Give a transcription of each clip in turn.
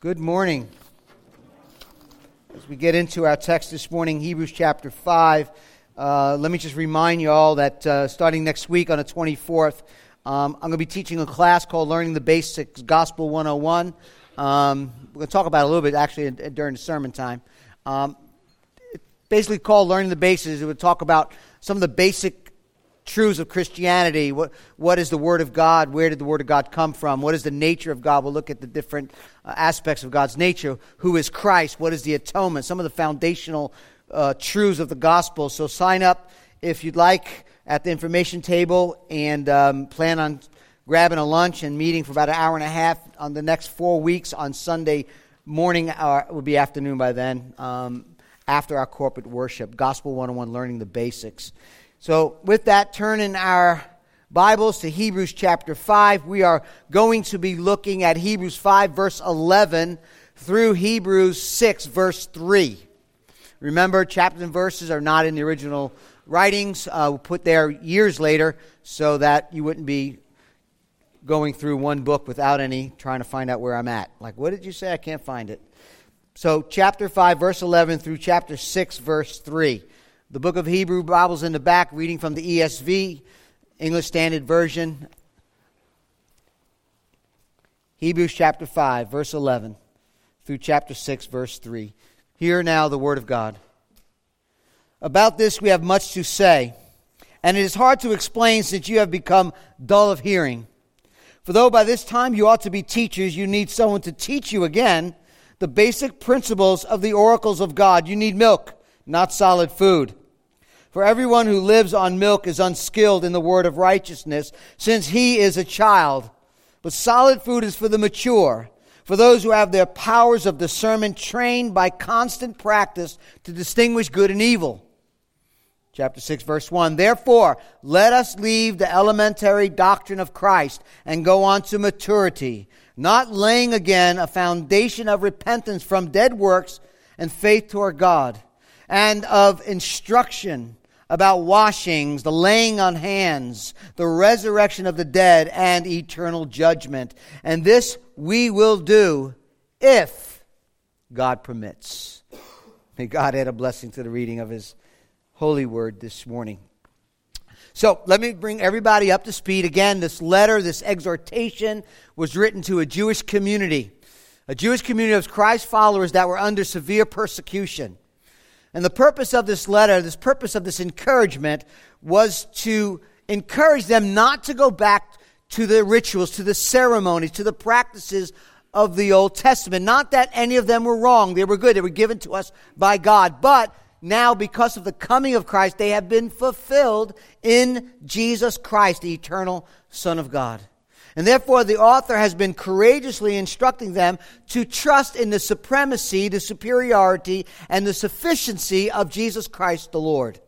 Good morning. As we get into our text this morning, Hebrews chapter 5, uh, let me just remind you all that uh, starting next week on the 24th, um, I'm going to be teaching a class called Learning the Basics Gospel 101. Um, we're going to talk about a little bit actually during the sermon time. Um, basically called Learning the Basics. It would talk about some of the basic truths of Christianity. What, what is the Word of God? Where did the Word of God come from? What is the nature of God? We'll look at the different uh, aspects of God's nature. Who is Christ? What is the atonement? Some of the foundational uh, truths of the gospel. So sign up if you'd like at the information table and um, plan on grabbing a lunch and meeting for about an hour and a half on the next four weeks on Sunday morning, or it will be afternoon by then, um, after our corporate worship. Gospel 101, learning the basics. So, with that, turn in our Bibles to Hebrews chapter 5. We are going to be looking at Hebrews 5, verse 11, through Hebrews 6, verse 3. Remember, chapters and verses are not in the original writings, uh, put there years later so that you wouldn't be going through one book without any, trying to find out where I'm at. Like, what did you say? I can't find it. So, chapter 5, verse 11 through chapter 6, verse 3. The book of Hebrew Bibles in the back, reading from the ESV, English Standard Version. Hebrews chapter 5, verse 11 through chapter 6, verse 3. Hear now the word of God. About this we have much to say, and it is hard to explain since you have become dull of hearing. For though by this time you ought to be teachers, you need someone to teach you again the basic principles of the oracles of God. You need milk not solid food. For everyone who lives on milk is unskilled in the word of righteousness, since he is a child. But solid food is for the mature, for those who have their powers of discernment trained by constant practice to distinguish good and evil. Chapter 6, verse 1. Therefore, let us leave the elementary doctrine of Christ and go on to maturity, not laying again a foundation of repentance from dead works and faith toward God and of instruction about washings, the laying on hands, the resurrection of the dead, and eternal judgment. And this we will do if God permits. May God add a blessing to the reading of His holy word this morning. So let me bring everybody up to speed. Again, this letter, this exhortation was written to a Jewish community, a Jewish community of Christ followers that were under severe persecution. And the purpose of this letter, this purpose of this encouragement, was to encourage them not to go back to the rituals, to the ceremonies, to the practices of the Old Testament. Not that any of them were wrong, they were good, they were given to us by God. But now, because of the coming of Christ, they have been fulfilled in Jesus Christ, the eternal Son of God. And therefore, the author has been courageously instructing them to trust in the supremacy, the superiority, and the sufficiency of Jesus Christ the Lord.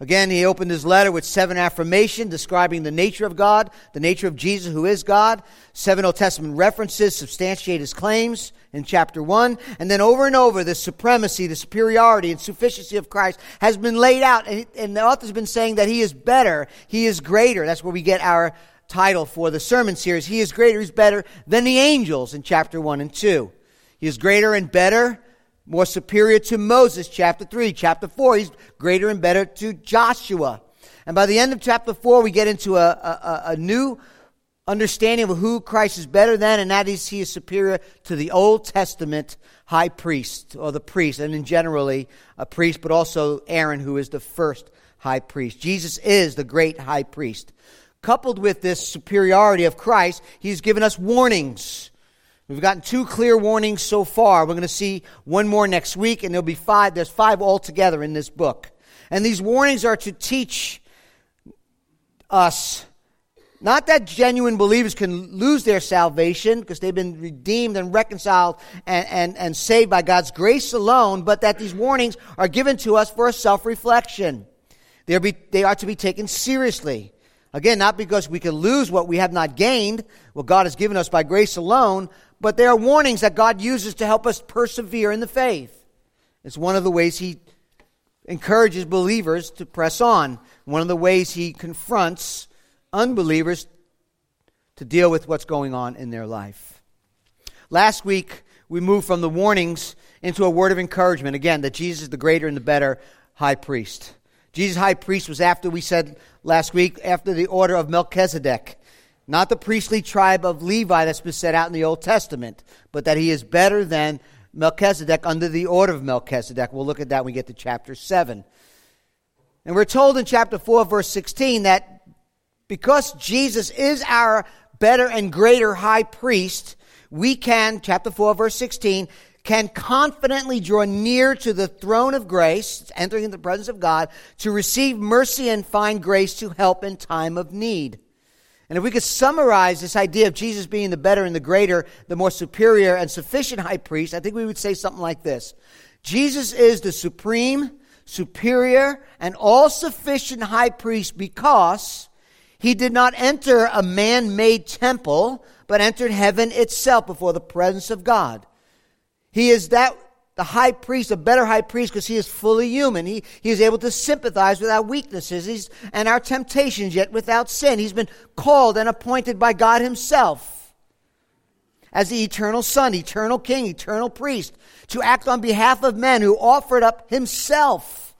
Again, he opened his letter with seven affirmations describing the nature of God, the nature of Jesus, who is God. Seven Old Testament references substantiate his claims in chapter 1. And then over and over, the supremacy, the superiority, and sufficiency of Christ has been laid out. And, and the author's been saying that he is better, he is greater. That's where we get our title for the sermon series. He is greater, he's better than the angels in chapter 1 and 2. He is greater and better, more superior to Moses, chapter 3. Chapter 4, he's greater and better to Joshua. And by the end of chapter 4, we get into a, a, a new understanding of who Christ is better than, and that is he is superior to the Old Testament high priest, or the priest, and in generally a priest, but also Aaron, who is the first high priest. Jesus is the great high priest. Coupled with this superiority of Christ, he's given us warnings. We've gotten two clear warnings so far. We're going to see one more next week, and there'll be five. There's five altogether in this book. And these warnings are to teach us not that genuine believers can lose their salvation because they've been redeemed and reconciled and, and, and saved by God's grace alone, but that these warnings are given to us for a self reflection. They are to be taken seriously. Again, not because we can lose what we have not gained, what God has given us by grace alone, but they are warnings that God uses to help us persevere in the faith. It's one of the ways He encourages believers to press on, one of the ways He confronts unbelievers to deal with what's going on in their life. Last week, we moved from the warnings into a word of encouragement. Again, that Jesus is the greater and the better high priest. Jesus' high priest was after, we said last week, after the order of Melchizedek. Not the priestly tribe of Levi that's been set out in the Old Testament, but that he is better than Melchizedek under the order of Melchizedek. We'll look at that when we get to chapter 7. And we're told in chapter 4, verse 16, that because Jesus is our better and greater high priest, we can, chapter 4, verse 16, can confidently draw near to the throne of grace, entering the presence of God, to receive mercy and find grace to help in time of need. And if we could summarize this idea of Jesus being the better and the greater, the more superior and sufficient high priest, I think we would say something like this Jesus is the supreme, superior, and all sufficient high priest because he did not enter a man made temple, but entered heaven itself before the presence of God. He is that the high priest, a better high priest, because he is fully human. He, he is able to sympathize with our weaknesses He's, and our temptations, yet without sin. He's been called and appointed by God himself as the eternal Son, eternal King, eternal priest, to act on behalf of men who offered up himself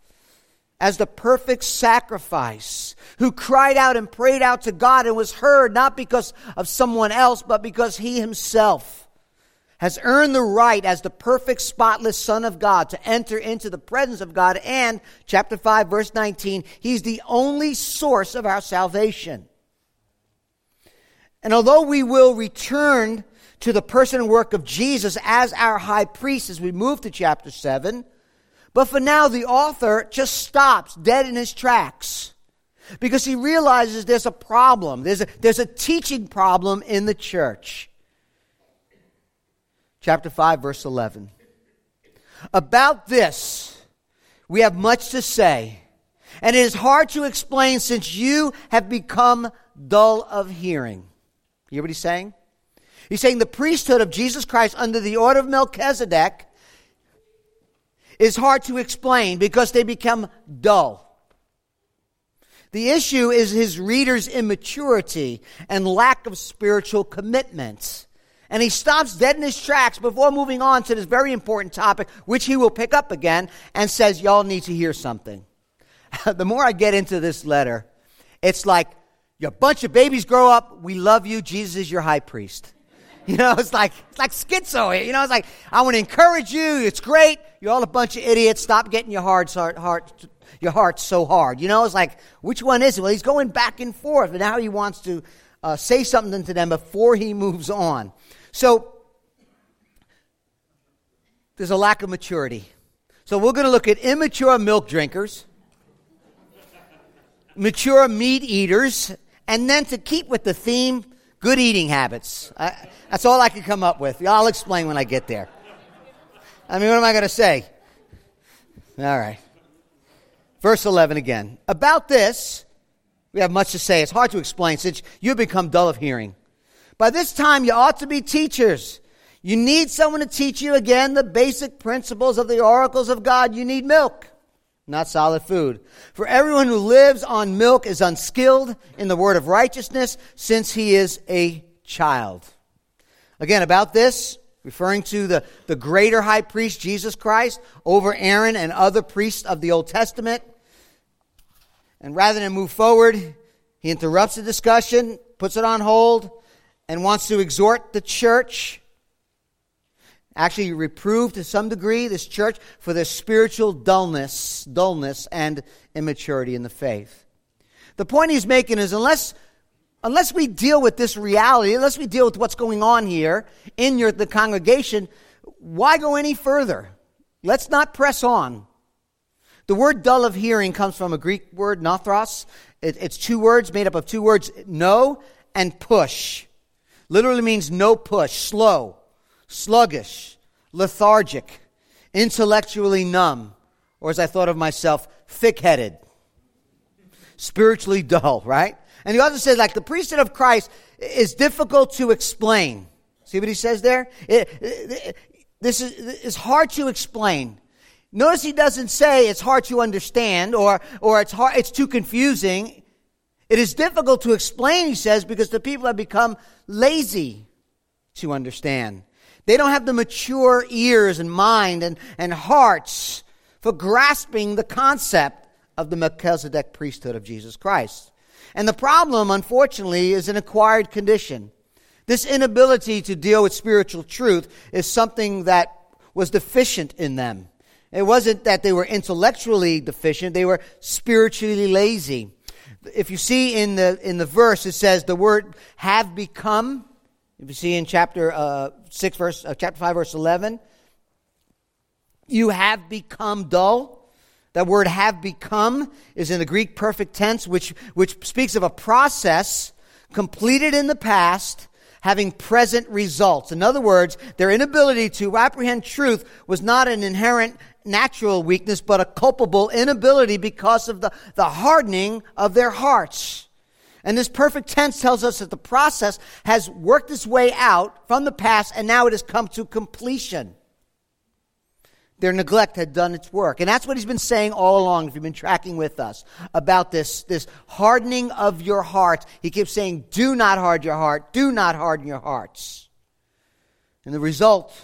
as the perfect sacrifice, who cried out and prayed out to God and was heard not because of someone else, but because he himself has earned the right as the perfect, spotless Son of God to enter into the presence of God. And, chapter 5, verse 19, He's the only source of our salvation. And although we will return to the person and work of Jesus as our high priest as we move to chapter 7, but for now, the author just stops dead in his tracks because he realizes there's a problem. There's a, there's a teaching problem in the church chapter 5, verse 11. About this, we have much to say, and it is hard to explain since you have become dull of hearing. You hear what he's saying? He's saying the priesthood of Jesus Christ under the order of Melchizedek is hard to explain because they become dull. The issue is his readers' immaturity and lack of spiritual commitment. And he stops dead in his tracks before moving on to this very important topic, which he will pick up again, and says, Y'all need to hear something. the more I get into this letter, it's like, Your bunch of babies grow up, we love you, Jesus is your high priest. You know, it's like it's like schizo. You know, it's like I want to encourage you. It's great. You're all a bunch of idiots. Stop getting your heart, heart, your heart so hard. You know, it's like which one is it? Well, he's going back and forth, and now he wants to uh, say something to them before he moves on. So, there's a lack of maturity. So, we're going to look at immature milk drinkers, mature meat eaters, and then to keep with the theme, good eating habits. I, that's all I can come up with. I'll explain when I get there. I mean, what am I going to say? All right. Verse 11 again. About this, we have much to say. It's hard to explain since you've become dull of hearing. By this time, you ought to be teachers. You need someone to teach you again the basic principles of the oracles of God. You need milk, not solid food. For everyone who lives on milk is unskilled in the word of righteousness, since he is a child. Again, about this, referring to the, the greater high priest, Jesus Christ, over Aaron and other priests of the Old Testament. And rather than move forward, he interrupts the discussion, puts it on hold, and wants to exhort the church, actually reprove to some degree this church for their spiritual dullness, dullness and immaturity in the faith. The point he's making is unless unless we deal with this reality, unless we deal with what's going on here in your, the congregation, why go any further? Let's not press on. The word dull of hearing comes from a Greek word, nothros. It, it's two words made up of two words, no and push literally means no push, slow, sluggish, lethargic, intellectually numb, or as I thought of myself, thick headed, spiritually dull, right? And he also says, like, the priesthood of Christ is difficult to explain. See what he says there? It, it, this is, is hard to explain. Notice he doesn't say it's hard to understand or, or it's, hard, it's too confusing. It is difficult to explain, he says, because the people have become lazy to understand. They don't have the mature ears and mind and, and hearts for grasping the concept of the Melchizedek priesthood of Jesus Christ. And the problem, unfortunately, is an acquired condition. This inability to deal with spiritual truth is something that was deficient in them. It wasn't that they were intellectually deficient, they were spiritually lazy. If you see in the, in the verse, it says the word have become. If you see in chapter uh, 6, verse, uh, chapter 5, verse 11, you have become dull. That word have become is in the Greek perfect tense, which, which speaks of a process completed in the past having present results. In other words, their inability to apprehend truth was not an inherent natural weakness, but a culpable inability because of the, the hardening of their hearts. And this perfect tense tells us that the process has worked its way out from the past and now it has come to completion. Their neglect had done its work. And that's what he's been saying all along, if you've been tracking with us, about this, this hardening of your heart. He keeps saying, Do not harden your heart. Do not harden your hearts. And the result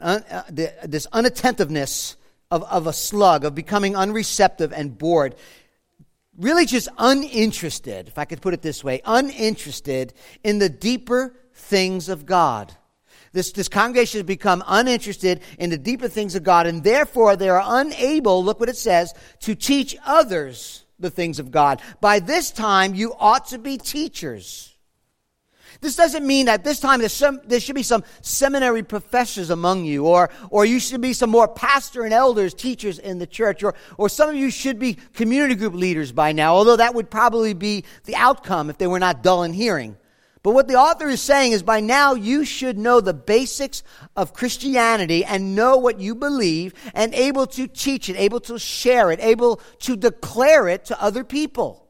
Uh, this unattentiveness of, of a slug, of becoming unreceptive and bored. Really just uninterested, if I could put it this way, uninterested in the deeper things of God. This, this congregation has become uninterested in the deeper things of God, and therefore they are unable, look what it says, to teach others the things of God. By this time, you ought to be teachers. This doesn't mean that this time some, there should be some seminary professors among you, or, or you should be some more pastor and elders, teachers in the church, or, or some of you should be community group leaders by now, although that would probably be the outcome if they were not dull in hearing. But what the author is saying is by now you should know the basics of Christianity and know what you believe and able to teach it, able to share it, able to declare it to other people.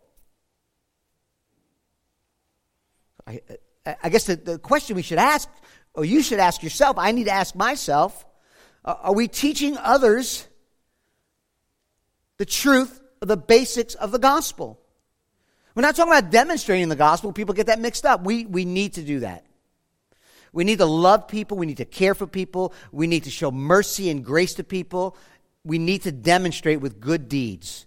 I, I guess the, the question we should ask, or you should ask yourself, I need to ask myself, uh, are we teaching others the truth of the basics of the gospel? We're not talking about demonstrating the gospel. People get that mixed up. We, we need to do that. We need to love people. We need to care for people. We need to show mercy and grace to people. We need to demonstrate with good deeds.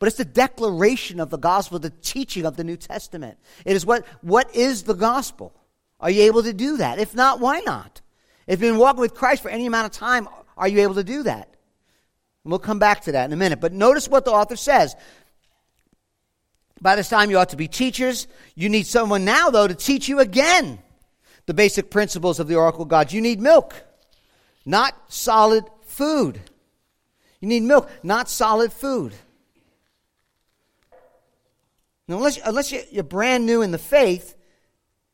But it's the declaration of the gospel, the teaching of the New Testament. It is what, what is the gospel? Are you able to do that? If not, why not? If you've been walking with Christ for any amount of time, are you able to do that? And we'll come back to that in a minute. But notice what the author says. By this time, you ought to be teachers. You need someone now, though, to teach you again the basic principles of the oracle of God. You need milk, not solid food. You need milk, not solid food. Now, unless, unless you're brand new in the faith,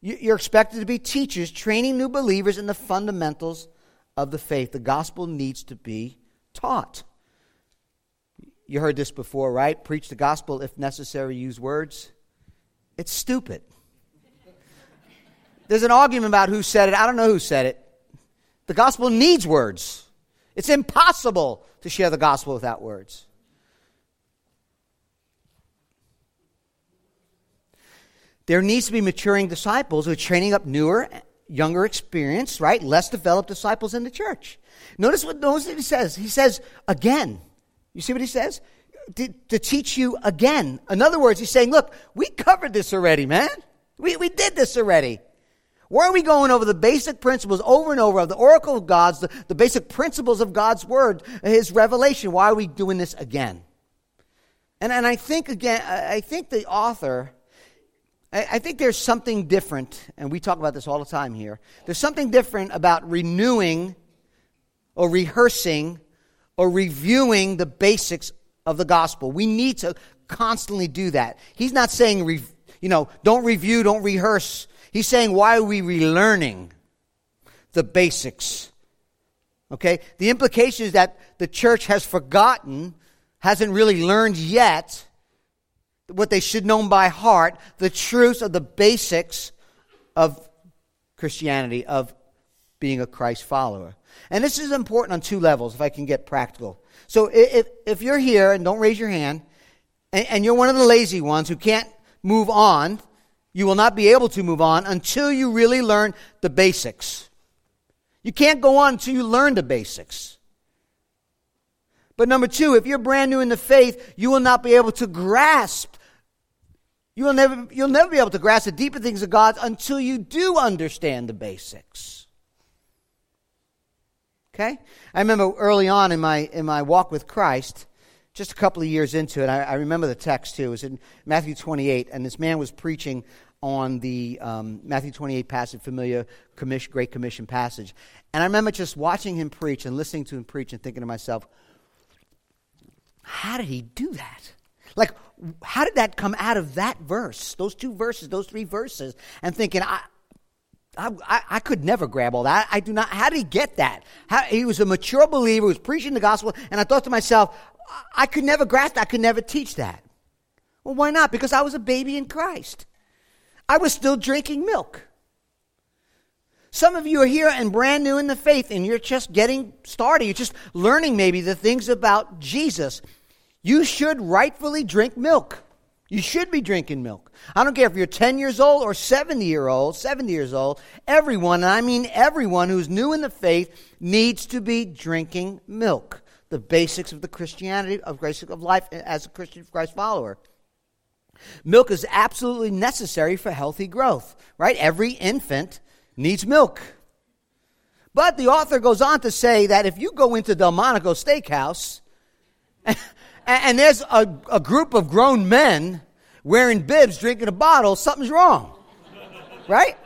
you're expected to be teachers, training new believers in the fundamentals of the faith. The gospel needs to be taught. You heard this before, right? Preach the gospel if necessary, use words. It's stupid. There's an argument about who said it. I don't know who said it. The gospel needs words. It's impossible to share the gospel without words. There needs to be maturing disciples who are training up newer, younger experienced, right? Less developed disciples in the church. Notice what, notice what he says. He says, again, you see what he says? To, to, teach you again. In other words, he's saying, look, we covered this already, man. We, we did this already. Why are we going over the basic principles over and over of the oracle of God's, the, the basic principles of God's word, his revelation? Why are we doing this again? And, and I think, again, I think the author, I, I think there's something different, and we talk about this all the time here. There's something different about renewing or rehearsing or reviewing the basics of the gospel. We need to constantly do that. He's not saying, you know, don't review, don't rehearse. He's saying, why are we relearning the basics? Okay? The implication is that the church has forgotten, hasn't really learned yet what they should know by heart, the truths of the basics of Christianity, of being a Christ follower. And this is important on two levels, if I can get practical. So if, if you're here, and don't raise your hand, and, and you're one of the lazy ones who can't move on, you will not be able to move on until you really learn the basics. You can't go on until you learn the basics. But number two, if you're brand new in the faith, you will not be able to grasp. You will never, you'll never be able to grasp the deeper things of God until you do understand the basics. Okay? I remember early on in my, in my walk with Christ, just a couple of years into it, I, I remember the text too. It was in Matthew 28, and this man was preaching on the um, Matthew 28 passage, familiar commission, Great Commission passage. And I remember just watching him preach and listening to him preach and thinking to myself, how did he do that? Like, how did that come out of that verse, those two verses, those three verses? And thinking, I, I, I, could never grab all that. I do not. How did he get that? How, he was a mature believer, was preaching the gospel, and I thought to myself, I could never grasp that. I could never teach that. Well, why not? Because I was a baby in Christ. I was still drinking milk. Some of you are here and brand new in the faith, and you're just getting started. You're just learning maybe the things about Jesus. You should rightfully drink milk. You should be drinking milk. I don't care if you're 10 years old or 70 year old, 70 years old. Everyone, and I mean everyone who's new in the faith, needs to be drinking milk. The basics of the Christianity of grace of life as a Christian Christ follower. Milk is absolutely necessary for healthy growth, right? Every infant needs milk. But the author goes on to say that if you go into Delmonico Steakhouse and, there's a, a group of grown men wearing bibs drinking a bottle, something's wrong. Right?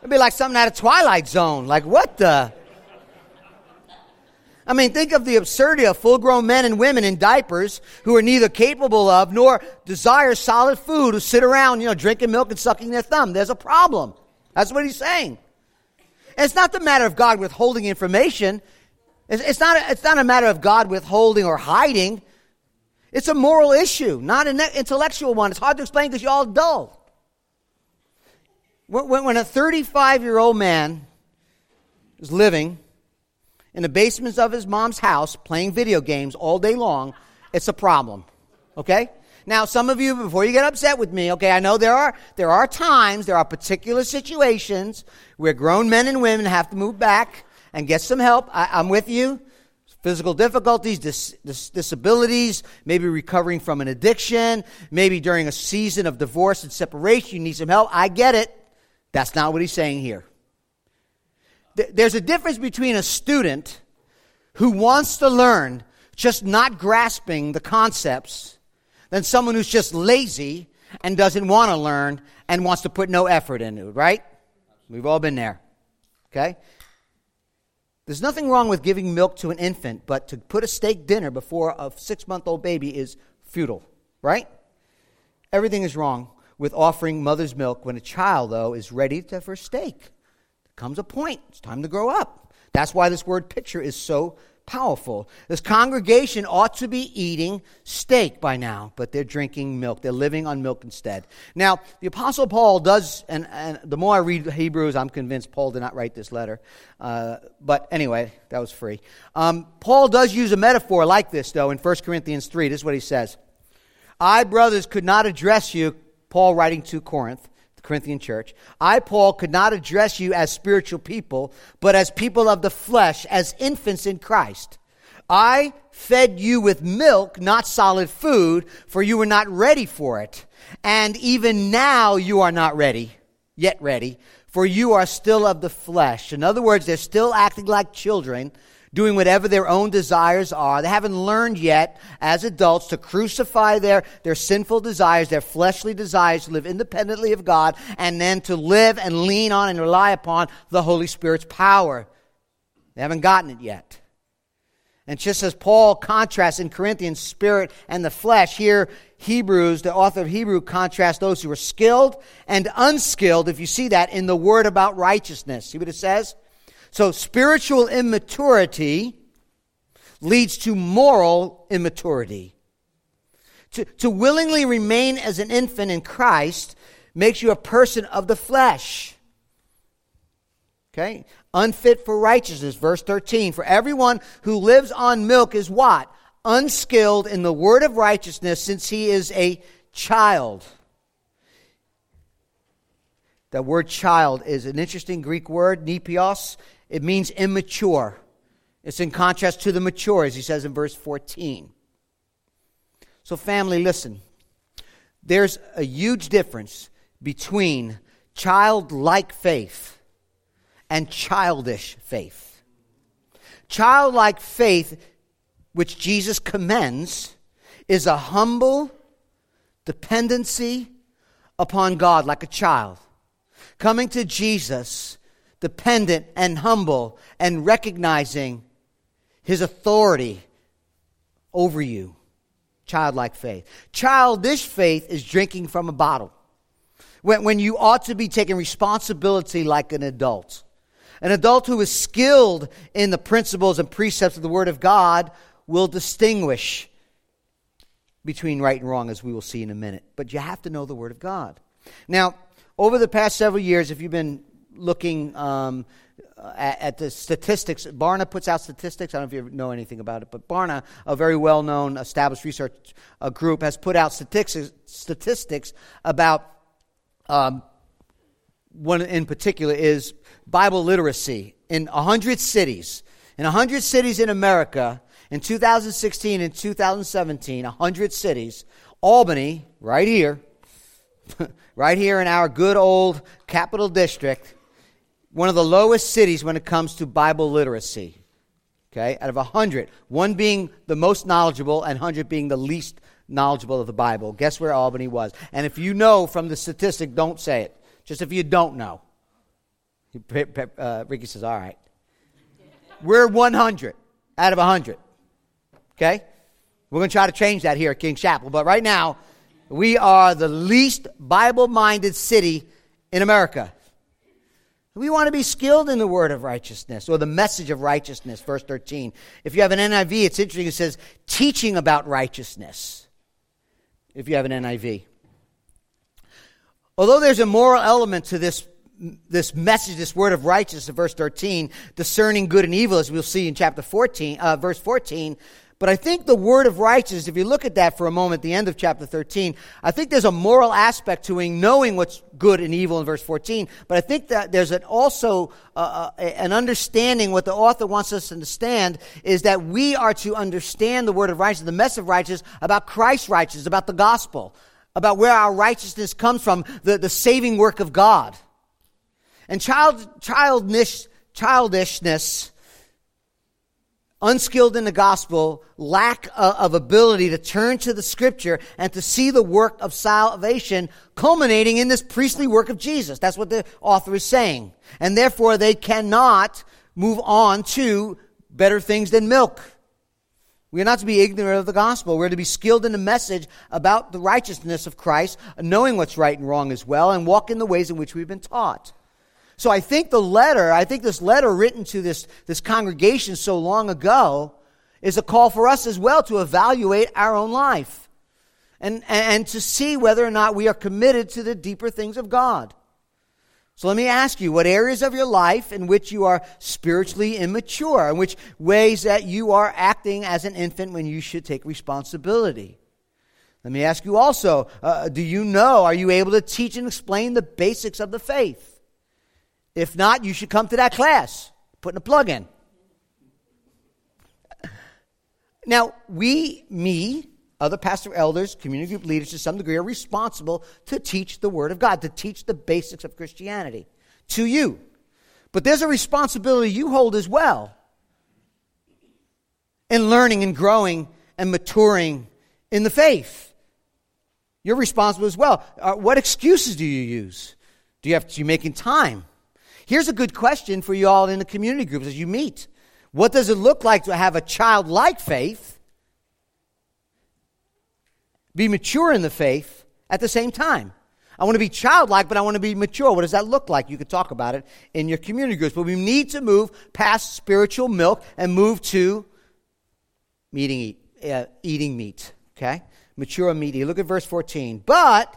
It'd be like something out of Twilight Zone. Like, what the? I mean, think of the absurdity of full grown men and women in diapers who are neither capable of nor desire solid food, who sit around, you know, drinking milk and sucking their thumb. There's a problem. That's what he's saying. And it's not the matter of God withholding information. It's, not, a, it's not a matter of God withholding or hiding. It's a moral issue, not an intellectual one. It's hard to explain because you're all dull. When, a 35 year old man is living in the basements of his mom's house playing video games all day long, it's a problem. Okay? Now, some of you, before you get upset with me, okay, I know there are, there are times, there are particular situations where grown men and women have to move back and get some help. I, I'm with you. Physical difficulties, dis, dis, disabilities, maybe recovering from an addiction, maybe during a season of divorce and separation, you need some help. I get it. That's not what he's saying here. There's a difference between a student who wants to learn, just not grasping the concepts, than someone who's just lazy and doesn't want to learn and wants to put no effort into it, right? We've all been there. Okay? There's nothing wrong with giving milk to an infant, but to put a steak dinner before a six month old baby is futile, right? Everything is wrong with offering mother's milk when a child, though, is ready to, for steak comes a point. It's time to grow up. That's why this word picture is so powerful. This congregation ought to be eating steak by now, but they're drinking milk. They're living on milk instead. Now, the Apostle Paul does, and, and the more I read Hebrews, I'm convinced Paul did not write this letter. Uh, but anyway, that was free. Um, Paul does use a metaphor like this, though, in 1 Corinthians 3. This is what he says I, brothers, could not address you, Paul writing to Corinth the Corinthian church. I, Paul, could not address you as spiritual people, but as people of the flesh, as infants in Christ. I fed you with milk, not solid food, for you were not ready for it. And even now you are not ready, yet ready, for you are still of the flesh. In other words, they're still acting like children doing whatever their own desires are. They haven't learned yet as adults to crucify their, their sinful desires, their fleshly desires, to live independently of God, and then to live and lean on and rely upon the Holy Spirit's power. They haven't gotten it yet. And just as Paul contrasts in Corinthians spirit and the flesh, here Hebrews, the author of Hebrew, contrasts those who are skilled and unskilled, if you see that, in the word about righteousness. See what it says? So spiritual immaturity leads to moral immaturity. To, to willingly remain as an infant in Christ makes you a person of the flesh. Okay? Unfit for righteousness, verse 13. For everyone who lives on milk is what? Unskilled in the word of righteousness since he is a child. That word child is an interesting Greek word, nepios. It means immature. It's in contrast to the mature, as he says in verse 14. So, family, listen. There's a huge difference between childlike faith and childish faith. Childlike faith, which Jesus commends, is a humble dependency upon God like a child. Coming to Jesus, dependent and humble, and recognizing his authority over you. Childlike faith. Childish faith is drinking from a bottle. When, when you ought to be taking responsibility like an adult. An adult who is skilled in the principles and precepts of the Word of God will distinguish between right and wrong, as we will see in a minute. But you have to know the Word of God. Now, over the past several years, if you've been looking um, at, at, the statistics, Barna puts out statistics. I don't know if you know anything about it, but Barna, a very well known established research uh, group, has put out statistics, statistics about um, one in particular is Bible literacy in 100 cities. In 100 cities in America, in 2016 and 2017, 100 cities, Albany, right here, right here in our good old capital district, one of the lowest cities when it comes to Bible literacy. Okay, out of 100, one being the most knowledgeable and 100 being the least knowledgeable of the Bible. Guess where Albany was? And if you know from the statistic, don't say it. Just if you don't know. Uh, Ricky says, all right. We're 100 out of 100. Okay? We're going to try to change that here at King Chapel. But right now, we are the least Bible minded city in America. We want to be skilled in the word of righteousness or the message of righteousness, verse 13. If you have an NIV, it's interesting. It says teaching about righteousness. If you have an NIV. Although there's a moral element to this, this message, this word of righteousness verse 13, discerning good and evil, as we'll see in chapter 14, uh, verse 14, but I think the word of righteousness, if you look at that for a moment at the end of chapter 13, I think there's a moral aspect to knowing what's good and evil in verse 14. But I think that there's an also uh, uh an understanding, what the author wants us to understand is that we are to understand the word of righteousness, the message of righteousness, about Christ's righteousness, about the gospel, about where our righteousness comes from, the, the saving work of God. And child, childish, childishness unskilled in the gospel, lack of ability to turn to the scripture and to see the work of salvation culminating in this priestly work of Jesus. That's what the author is saying. And therefore they cannot move on to better things than milk. We are not to be ignorant of the gospel. We're to be skilled in the message about the righteousness of Christ, knowing what's right and wrong as well, and walk in the ways in which we've been taught. So I think the letter, I think this letter written to this, this congregation so long ago is a call for us as well to evaluate our own life and, and to see whether or not we are committed to the deeper things of God. So let me ask you, what areas of your life in which you are spiritually immature, in which ways that you are acting as an infant when you should take responsibility? Let me ask you also, uh, do you know, are you able to teach and explain the basics of the faith? If not, you should come to that class, putting a plug in. Now, we, me, other pastor elders, community group leaders to some degree are responsible to teach the Word of God, to teach the basics of Christianity to you. But there's a responsibility you hold as well in learning and growing and maturing in the faith. You're responsible as well. Uh, what excuses do you use? Do you have to, you making time? Here's a good question for you all in the community groups as you meet. What does it look like to have a childlike faith, be mature in the faith at the same time? I want to be childlike, but I want to be mature. What does that look like? You could talk about it in your community groups. But we need to move past spiritual milk and move to eating, uh, eating meat. Okay? Mature meat. Look at verse 14. But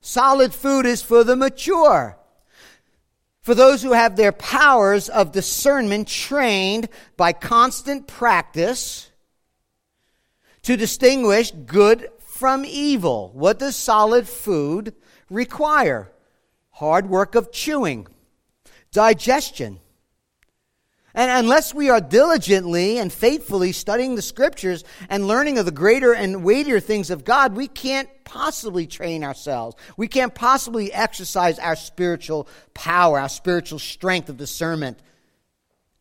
solid food is for the mature for those who have their powers of discernment trained by constant practice to distinguish good from evil. What does solid food require? hard work of chewing, digestion. And unless we are diligently and faithfully studying the scriptures and learning of the greater and weightier things of God, we can't possibly train ourselves. We can't possibly exercise our spiritual power, our spiritual strength of discernment,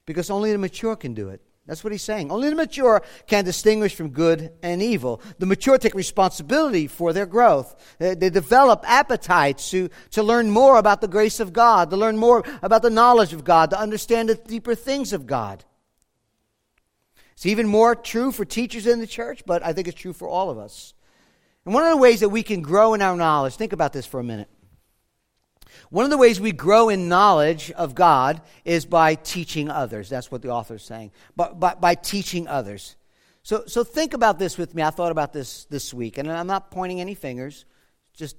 because only the mature can do it. That's what he's saying. Only the mature can distinguish from good and evil. The mature take responsibility for their growth. They, develop appetites to, to learn more about the grace of God, to learn more about the knowledge of God, to understand the deeper things of God. It's even more true for teachers in the church, but I think it's true for all of us. And one of the ways that we can grow in our knowledge, think about this for a minute. One of the ways we grow in knowledge of God is by teaching others. That's what the author is saying. But by, by teaching others. So, so think about this with me. I thought about this this week, and I'm not pointing any fingers, just,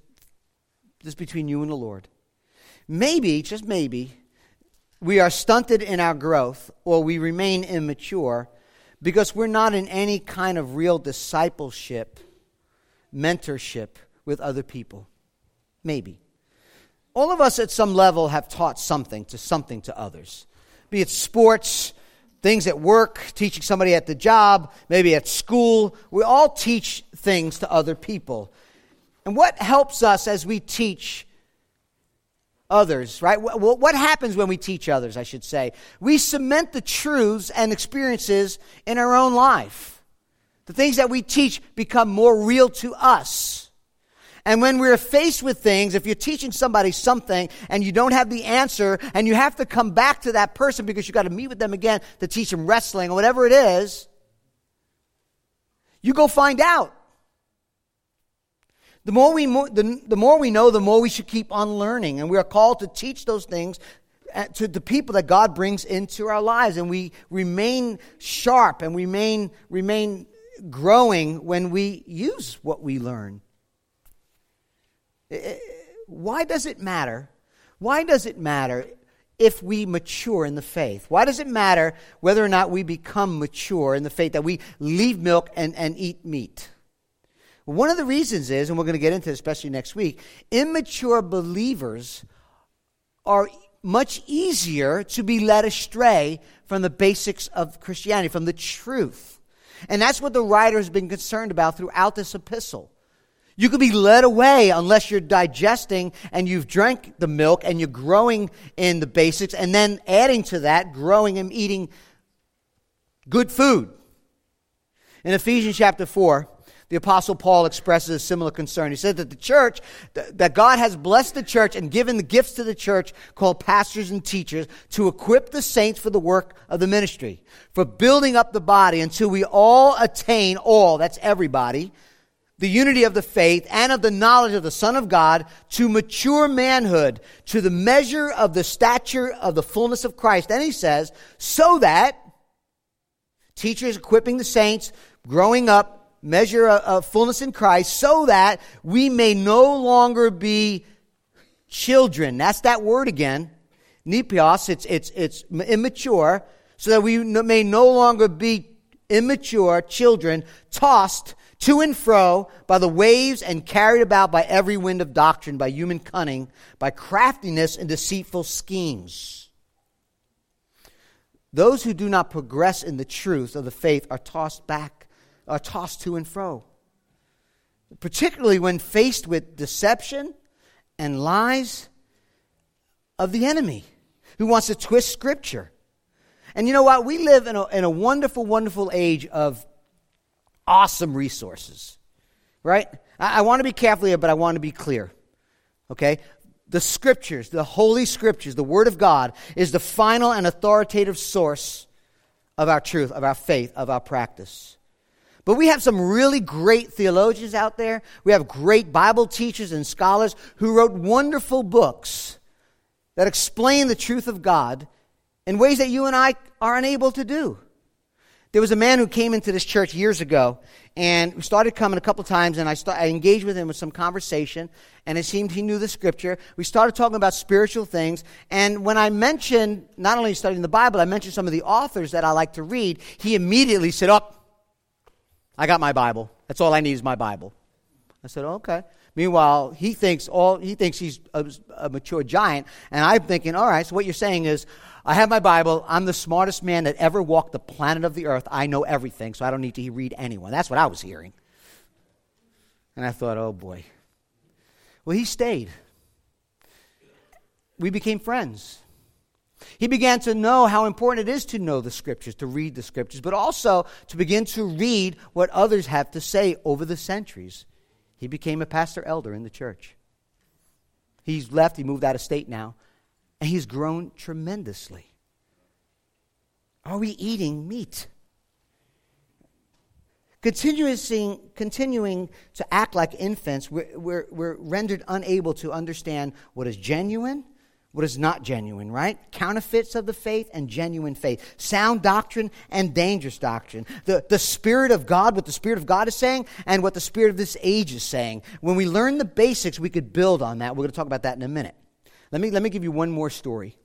just between you and the Lord. Maybe, just maybe, we are stunted in our growth or we remain immature because we're not in any kind of real discipleship, mentorship with other people. Maybe. All of us at some level have taught something to something to others, be it sports, things at work, teaching somebody at the job, maybe at school. We all teach things to other people. And what helps us as we teach others, right? What happens when we teach others, I should say? We cement the truths and experiences in our own life. The things that we teach become more real to us. And when we're faced with things, if you're teaching somebody something and you don't have the answer and you have to come back to that person because you've got to meet with them again to teach them wrestling or whatever it is, you go find out. The more, we, the, the more we know, the more we should keep on learning. And we are called to teach those things uh, to the people that God brings into our lives. And we remain sharp and remain, remain growing when we use what we learn. Eh, eh, why does it matter? Why does it matter if we mature in the faith? Why does it matter whether or not we become mature in the faith, that we leave milk and, and eat meat? One of the reasons is, and we're going to get into this especially next week, immature believers are much easier to be led astray from the basics of Christianity, from the truth. And that's what the writer has been concerned about throughout this epistle. You could be led away unless you're digesting and you've drank the milk and you're growing in the basics and then adding to that, growing and eating good food. In Ephesians chapter 4, the Apostle Paul expresses a similar concern. He said that the church, that God has blessed the church and given the gifts to the church called pastors and teachers to equip the saints for the work of the ministry, for building up the body until we all attain all, that's everybody, the unity of the faith and of the knowledge of the Son of God to mature manhood, to the measure of the stature of the fullness of Christ. Then he says, so that teachers equipping the saints, growing up, measure of fullness in Christ, so that we may no longer be children. That's that word again. Nepios, it's, it's, it's immature, so that we may no longer be immature children, tossed to and fro by the waves and carried about by every wind of doctrine, by human cunning, by craftiness and deceitful schemes. Those who do not progress in the truth of the faith are tossed back, are tossed to and fro. Particularly when faced with deception and lies of the enemy who wants to twist scripture. And you know what? We live in a, in a wonderful, wonderful age of awesome resources, right? I, I want to be careful here, but I want to be clear, okay? The scriptures, the holy scriptures, the word of God is the final and authoritative source of our truth, of our faith, of our practice. But we have some really great theologians out there. We have great Bible teachers and scholars who wrote wonderful books that explain the truth of God in ways that you and I are unable to do. There was a man who came into this church years ago and started coming a couple times, and I, start, I engaged with him with some conversation, and it seemed he knew the scripture. We started talking about spiritual things, and when I mentioned not only studying the Bible, I mentioned some of the authors that I like to read, he immediately said, Oh, I got my Bible. That's all I need is my Bible. I said, Okay. Meanwhile, he thinks all he thinks he's a, a, mature giant, and I'm thinking, all right. So what you're saying is, I have my Bible. I'm the smartest man that ever walked the planet of the earth. I know everything, so I don't need to read anyone. That's what I was hearing. And I thought, oh boy. Well, he stayed. We became friends. He began to know how important it is to know the scriptures, to read the scriptures, but also to begin to read what others have to say over the centuries. He became a pastor elder in the church. He's left, he moved out of state now, and he's grown tremendously. Are we eating meat? Continuing, continuing to act like infants, we're, we're, we're rendered unable to understand what is genuine what is not genuine, right? Counterfeits of the faith and genuine faith. Sound doctrine and dangerous doctrine. The, the Spirit of God, what the Spirit of God is saying, and what the Spirit of this age is saying. When we learn the basics, we could build on that. We're going to talk about that in a minute. Let me, let me give you one more story.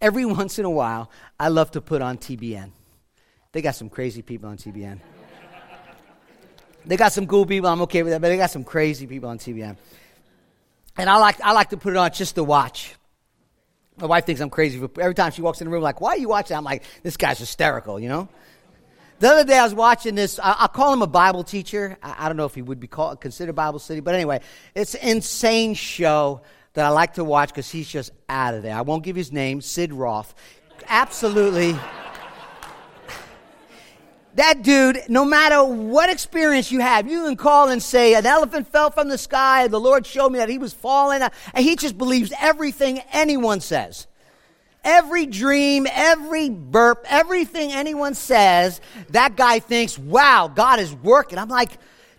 Every once in a while, I love to put on TBN. They got some crazy people on TBN. they got some cool people, I'm okay with that, but they got some crazy people on TBN. And I like, I like to put it on just to watch. My wife thinks I'm crazy. Every time she walks in the room, like, why are you watching? I'm like, this guy's hysterical, you know? The other day I was watching this. I, call him a Bible teacher. I, I, don't know if he would be called, considered Bible City, but anyway, it's an insane show that I like to watch because he's just out of there. I won't give his name, Sid Roth. Absolutely. That dude, no matter what experience you have, you can call and say, an elephant fell from the sky, the Lord showed me that he was falling, and he just believes everything anyone says. Every dream, every burp, everything anyone says, that guy thinks, wow, God is working. I'm like,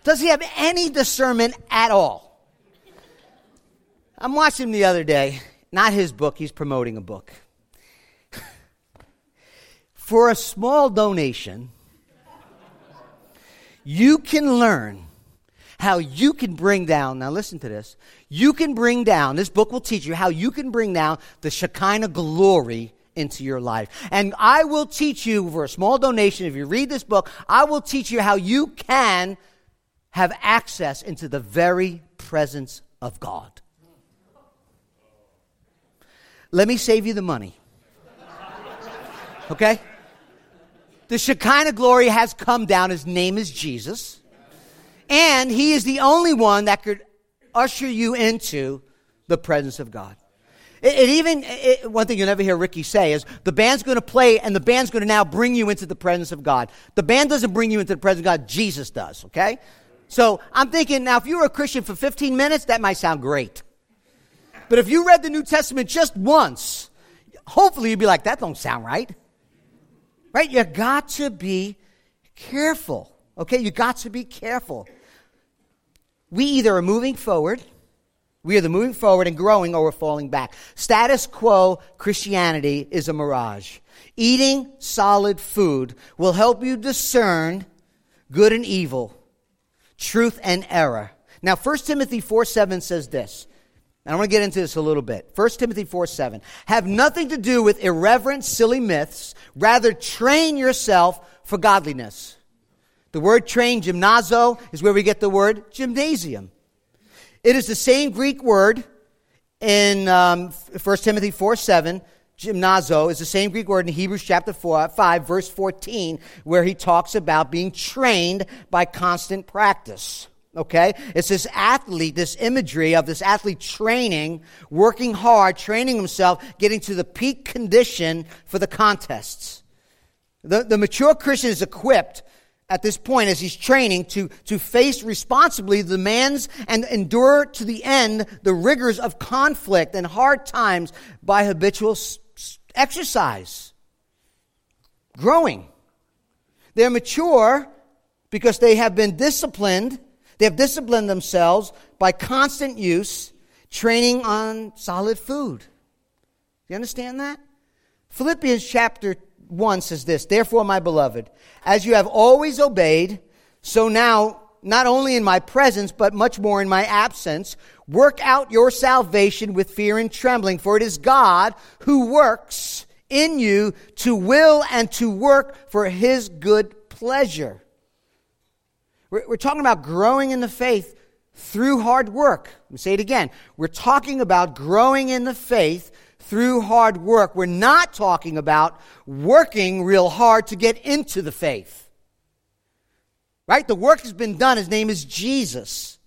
does he have any discernment at all? I'm watching him the other day, not his book, he's promoting a book. For a small donation, you can learn how you can bring down, now listen to this, you can bring down, this book will teach you how you can bring down the Shekinah glory into your life. And I will teach you for a small donation, if you read this book, I will teach you how you can have access into the very presence of God. Let me save you the money. Okay? The Shekinah glory has come down. His name is Jesus. And he is the only one that could usher you into the presence of God. It, it even, it, one thing you'll never hear Ricky say is the band's going to play and the band's going to now bring you into the presence of God. The band doesn't bring you into the presence of God, Jesus does, okay? So I'm thinking now, if you were a Christian for 15 minutes, that might sound great. But if you read the New Testament just once, hopefully you'd be like, that don't sound right. Right? You got to be careful. Okay? You got to be careful. We either are moving forward, we are either moving forward and growing, or we're falling back. Status quo Christianity is a mirage. Eating solid food will help you discern good and evil, truth and error. Now, 1 Timothy 4 7 says this and I want to get into this a little bit. 1 Timothy 4 7. Have nothing to do with irreverent, silly myths. Rather, train yourself for godliness. The word train, gymnazo, is where we get the word gymnasium. It is the same Greek word in um, 1 Timothy 4 7. Gymnazo is the same Greek word in Hebrews chapter 4, 5, verse 14, where he talks about being trained by constant practice. Okay? It's this athlete, this imagery of this athlete training, working hard, training himself, getting to the peak condition for the contests. The, the mature Christian is equipped at this point as he's training to, to face responsibly the demands and endure to the end the rigors of conflict and hard times by habitual exercise. Growing. They're mature because they have been disciplined they have disciplined themselves by constant use, training on solid food. You understand that? Philippians chapter 1 says this Therefore, my beloved, as you have always obeyed, so now, not only in my presence, but much more in my absence, work out your salvation with fear and trembling, for it is God who works in you to will and to work for his good pleasure. We're, we're talking about growing in the faith through hard work. Let me say it again. We're talking about growing in the faith through hard work. We're not talking about working real hard to get into the faith. Right? The work has been done. His name is Jesus.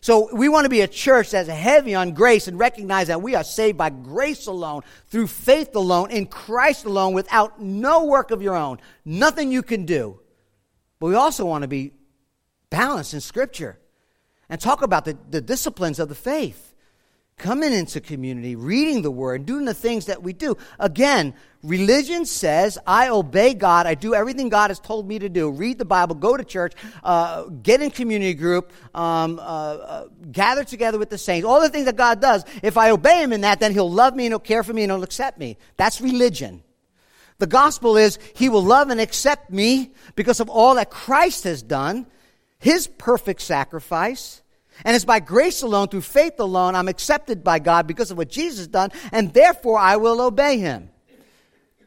So we want to be a church that's heavy on grace and recognize that we are saved by grace alone, through faith alone, in Christ alone, without no work of your own, nothing you can do. But we also want to be balanced in Scripture and talk about the, the disciplines of the faith. Coming into community, reading the word, doing the things that we do. Again, religion says, I obey God, I do everything God has told me to do. Read the Bible, go to church, uh, get in community group, um, uh, uh, gather together with the saints, all the things that God does. If I obey Him in that, then He'll love me and He'll care for me and He'll accept me. That's religion. The gospel is He will love and accept me because of all that Christ has done, His perfect sacrifice. And it's by grace alone, through faith alone, I'm accepted by God because of what Jesus done, and therefore I will obey him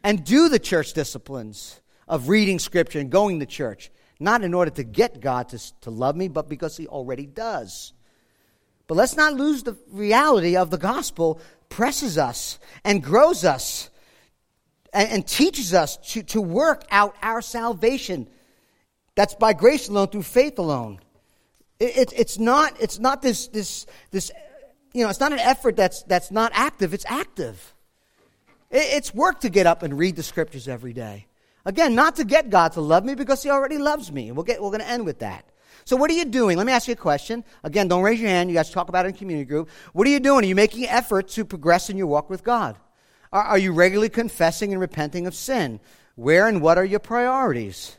and do the church disciplines of reading scripture and going to church, not in order to get God to, to love me, but because he already does. But let's not lose the reality of the gospel presses us and grows us and, and teaches us to, to work out our salvation. That's by grace alone, through faith alone. It, it, it's not, it's not this, this, this, you know, it's not an effort that's, that's not active, it's active. It, it's work to get up and read the scriptures every day. Again, not to get God to love me because He already loves me. We'll get, we're going to end with that. So, what are you doing? Let me ask you a question. Again, don't raise your hand. You guys talk about it in community group. What are you doing? Are you making effort to progress in your walk with God? Are, are you regularly confessing and repenting of sin? Where and what are your priorities?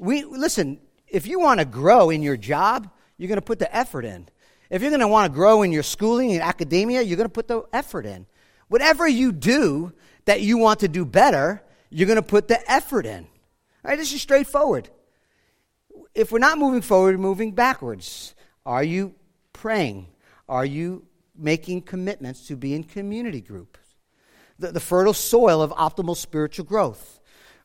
We listen if you want to grow in your job, you're going to put the effort in. If you're going to want to grow in your schooling and academia, you're going to put the effort in. Whatever you do that you want to do better, you're going to put the effort in. All right, this is straightforward. If we're not moving forward, we're moving backwards. Are you praying? Are you making commitments to be in community groups? The, the fertile soil of optimal spiritual growth.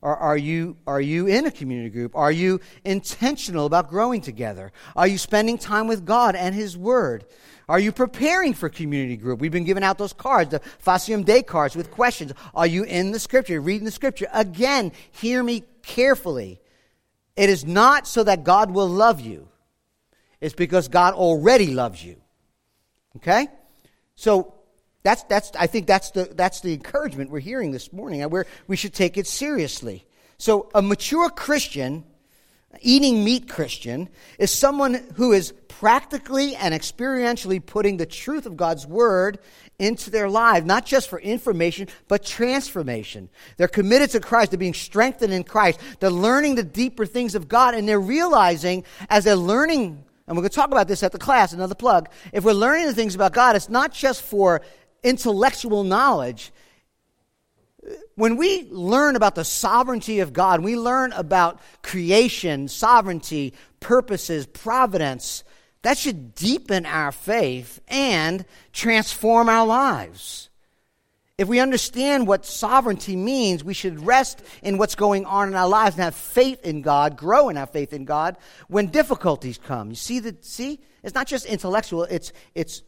Are, are, you, are you in a community group? Are you intentional about growing together? Are you spending time with God and His Word? Are you preparing for community group? We've been giving out those cards, the Facilium Day cards with questions. Are you in the Scripture, reading the Scripture? Again, hear me carefully. It is not so that God will love you, it's because God already loves you. Okay? So that's, that's, I think that's the, that's the encouragement we're hearing this morning, where we should take it seriously. So, a mature Christian, eating meat Christian, is someone who is practically and experientially putting the truth of God's Word into their life, not just for information, but transformation. They're committed to Christ, they're being strengthened in Christ, they're learning the deeper things of God, and they're realizing as they're learning and we're going to talk about this at the class, another plug. If we're learning the things about God, it's not just for intellectual knowledge. When we learn about the sovereignty of God, we learn about creation, sovereignty, purposes, providence, that should deepen our faith and transform our lives. If we understand what sovereignty means, we should rest in what's going on in our lives and have faith in God, grow in our faith in God when difficulties come. You see that see? It's not just intellectual, it's it's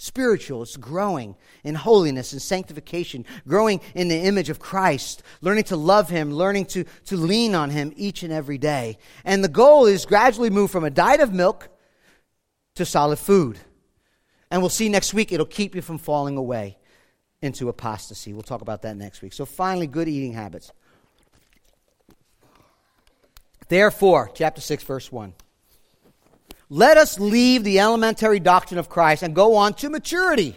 spiritual. It's growing in holiness and sanctification, growing in the image of Christ, learning to love Him, learning to, to lean on Him each and every day. And the goal is gradually move from a diet of milk to solid food. And we'll see next week, it'll keep you from falling away into apostasy. We'll talk about that next week. So, finally, good eating habits. Therefore, chapter 6, verse 1. Let us leave the elementary doctrine of Christ and go on to maturity,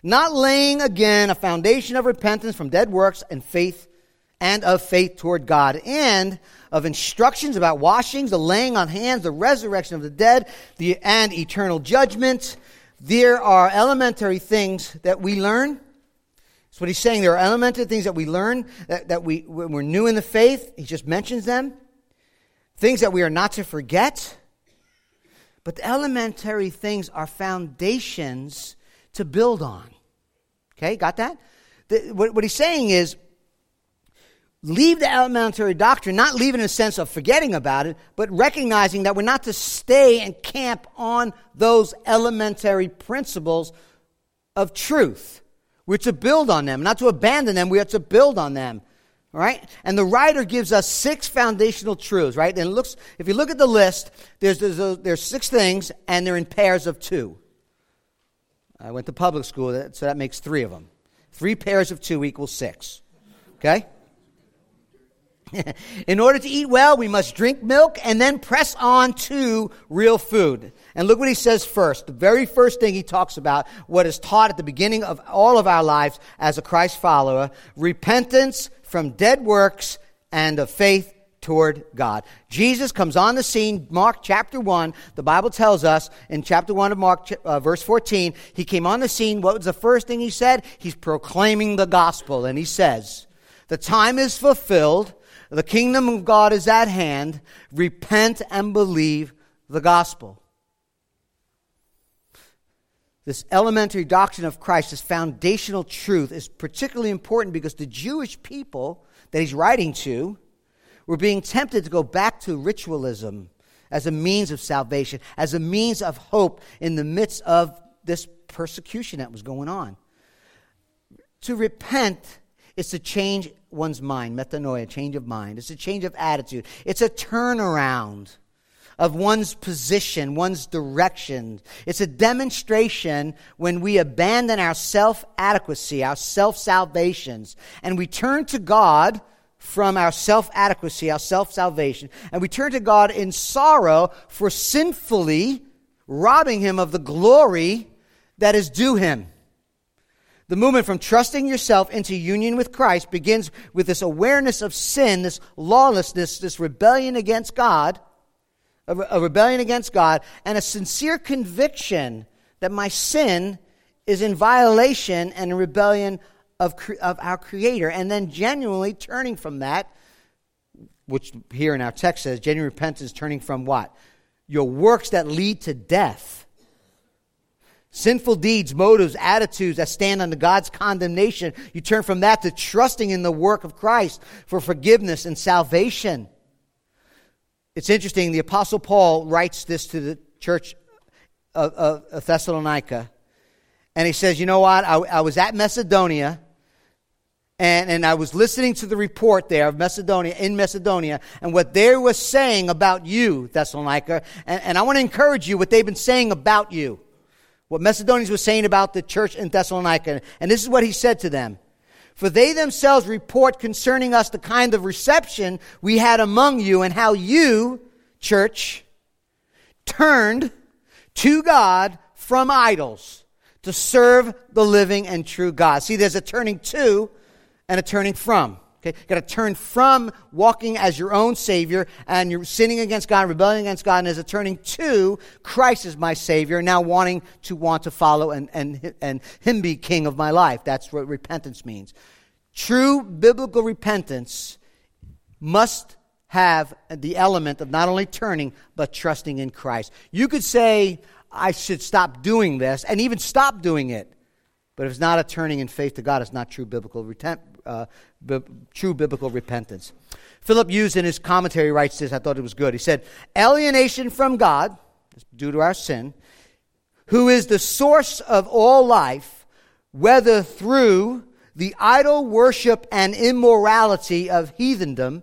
not laying again a foundation of repentance from dead works and faith and of faith toward God, and of instructions about washings, the laying on hands, the resurrection of the dead, the, and eternal judgment. There are elementary things that we learn. That's what he's saying. There are elementary things that we learn that, that we, when we're new in the faith, he just mentions them. Things that we are not to forget but the elementary things are foundations to build on. Okay, got that? The, what, what he's saying is leave the elementary doctrine, not leave in a sense of forgetting about it, but recognizing that we're not to stay and camp on those elementary principles of truth. We're to build on them, not to abandon them, we are to build on them. All right? And the writer gives us six foundational truths, right? And looks, if you look at the list, there's, there's, uh, there's six things, and they're in pairs of two. I went to public school, so that makes three of them. Three pairs of two equals six. Okay? in order to eat well, we must drink milk and then press on to real food. And look what he says first. The very first thing he talks about, what is taught at the beginning of all of our lives as a Christ follower repentance from dead works and of faith toward God. Jesus comes on the scene, Mark chapter 1. The Bible tells us in chapter 1 of Mark, uh, verse 14, he came on the scene. What was the first thing he said? He's proclaiming the gospel. And he says, The time is fulfilled, the kingdom of God is at hand. Repent and believe the gospel. This elementary doctrine of Christ, this foundational truth, is particularly important because the Jewish people that he's writing to, were being tempted to go back to ritualism as a means of salvation, as a means of hope in the midst of this persecution that was going on. To repent is to change one's mind, metanoia, change of mind. It's a change of attitude. It's a turnaround of one's position, one's direction. It's a demonstration when we abandon our self adequacy, our self salvations, and we turn to God from our self adequacy, our self salvation, and we turn to God in sorrow for sinfully robbing Him of the glory that is due Him. The movement from trusting yourself into union with Christ begins with this awareness of sin, this lawlessness, this rebellion against God, a, rebellion against God, and a sincere conviction that my sin is in violation and in rebellion of, of our Creator, and then genuinely turning from that, which here in our text says, genuine repentance turning from what? Your works that lead to death. Sinful deeds, motives, attitudes that stand under God's condemnation. You turn from that to trusting in the work of Christ for forgiveness and salvation. It's interesting, the Apostle Paul writes this to the church of, of Thessalonica. And he says, You know what? I, I was at Macedonia and, and I was listening to the report there of Macedonia, in Macedonia, and what they were saying about you, Thessalonica. And, and I want to encourage you what they've been saying about you. What Macedonians were saying about the church in Thessalonica. And this is what he said to them. For they themselves report concerning us the kind of reception we had among you and how you, church, turned to God from idols to serve the living and true God. See, there's a turning to and a turning from. Okay? You've got to turn from walking as your own Savior and you're sinning against God, rebelling against God, and as a turning to Christ as my Savior, now wanting to want to follow and, and, and Him be King of my life. That's what repentance means. True biblical repentance must have the element of not only turning, but trusting in Christ. You could say, I should stop doing this, and even stop doing it. But if it's not a turning in faith to God, it's not true biblical uh, true biblical repentance. Philip Hughes in his commentary writes this. I thought it was good. He said, "Alienation from God, due to our sin, who is the source of all life, whether through the idol worship and immorality of heathendom,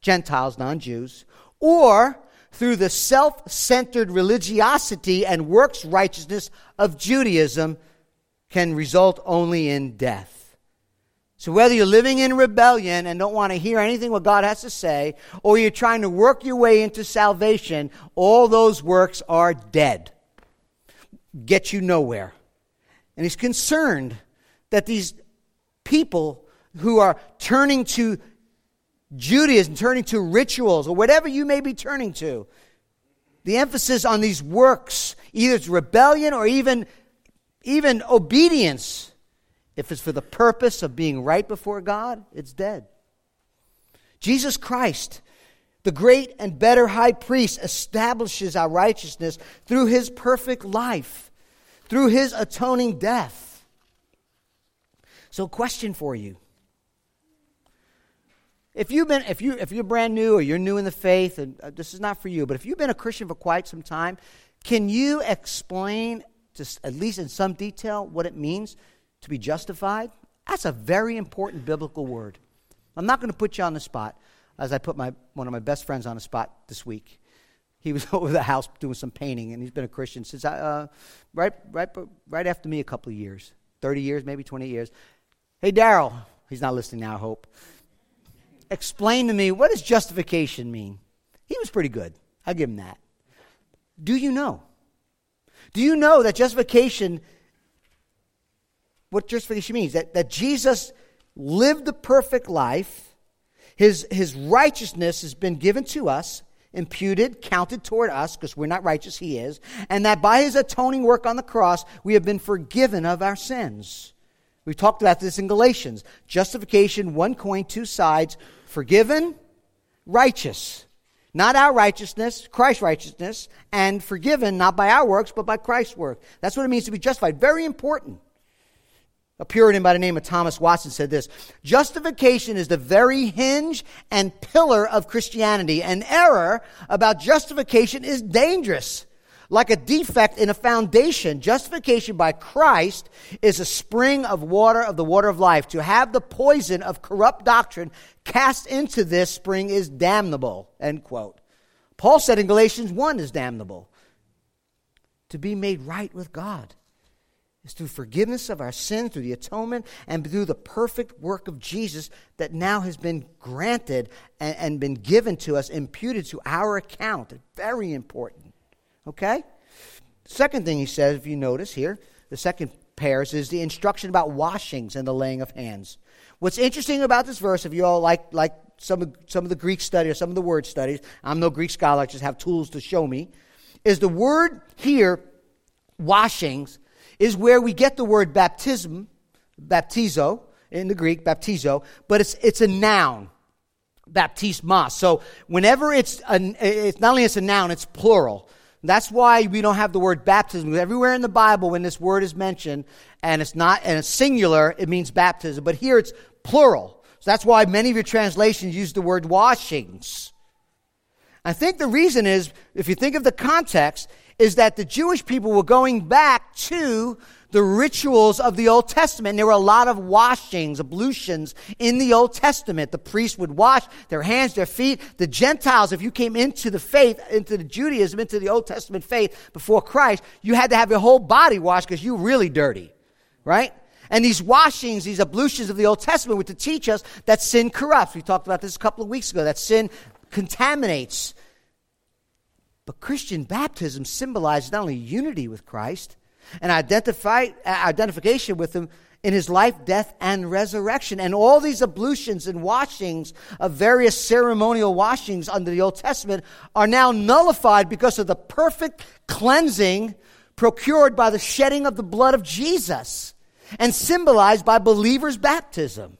Gentiles, non-Jews, or through the self-centered religiosity and works righteousness of Judaism." can result only in death. So, whether you're living in rebellion and don't want to hear anything what God has to say, or you're trying to work your way into salvation, all those works are dead. Get you nowhere. And he's concerned that these people who are turning to Judaism, turning to rituals, or whatever you may be turning to, the emphasis on these works, either it's rebellion or even even obedience, if it's for the purpose of being right before God, it's dead. Jesus Christ, the great and better high priest, establishes our righteousness through his perfect life, through his atoning death. So, question for you If you've been, if you if you're brand new or you're new in the faith, and uh, this is not for you, but if you've been a Christian for quite some time, can you explain, just at least in some detail, what it means to be justified? That's a very important biblical word. I'm not going to put you on the spot, as I put my one of my best friends on the spot this week. He was over the house doing some painting, and he's been a Christian since I, uh, right, right, right after me a couple of years, 30 years, maybe 20 years. Hey, Daryl, he's not listening now, I hope. Explain to me, what does justification mean? He was pretty good. I'll give him that. Do you know? Do you know that justification, what justification means? That, that Jesus lived the perfect life, his, his righteousness has been given to us, imputed, counted toward us, because we're not righteous, he is, and that by his atoning work on the cross, we have been forgiven of our sins. We've talked about this in Galatians. Justification, one coin, two sides, forgiven, righteous. Not our righteousness, Christ's righteousness, and forgiven not by our works, but by Christ's work. That's what it means to be justified. Very important. A Puritan by the name of Thomas Watson said this Justification is the very hinge and pillar of Christianity. An error about justification is dangerous. Like a defect in a foundation, justification by Christ is a spring of water of the water of life. To have the poison of corrupt doctrine cast into this spring is damnable. End quote. Paul said in Galatians 1 is damnable. To be made right with God is through forgiveness of our sins, through the atonement, and through the perfect work of Jesus that now has been granted and, and been given to us, imputed to our account. Very important. Okay? Second thing he says, if you notice here, the second pairs is the instruction about washings and the laying of hands. What's interesting about this verse, if you all like, like some, of, some of the Greek study or some of the word studies, I'm no Greek scholar, I just have tools to show me, is the word here, washings, is where we get the word baptism, baptizo, in the Greek, baptizo, but it's, it's a noun, baptisma. So whenever it's, a, it's not only it's a noun, it's plural. That's why we don't have the word baptism. Everywhere in the Bible, when this word is mentioned, and it's not and it's singular, it means baptism. But here it's plural. So that's why many of your translations use the word washings. I think the reason is, if you think of the context, is that the Jewish people were going back to the rituals of the Old Testament. There were a lot of washings, ablutions in the Old Testament. The priests would wash their hands, their feet. The Gentiles, if you came into the faith, into the Judaism, into the Old Testament faith before Christ, you had to have your whole body washed because you were really dirty, right? And these washings, these ablutions of the Old Testament were to teach us that sin corrupts. We talked about this a couple of weeks ago, that sin contaminates. But Christian baptism symbolizes not only unity with Christ and identify, identification with him in his life, death, and resurrection. And all these ablutions and washings of various ceremonial washings under the Old Testament are now nullified because of the perfect cleansing procured by the shedding of the blood of Jesus and symbolized by believers' baptism.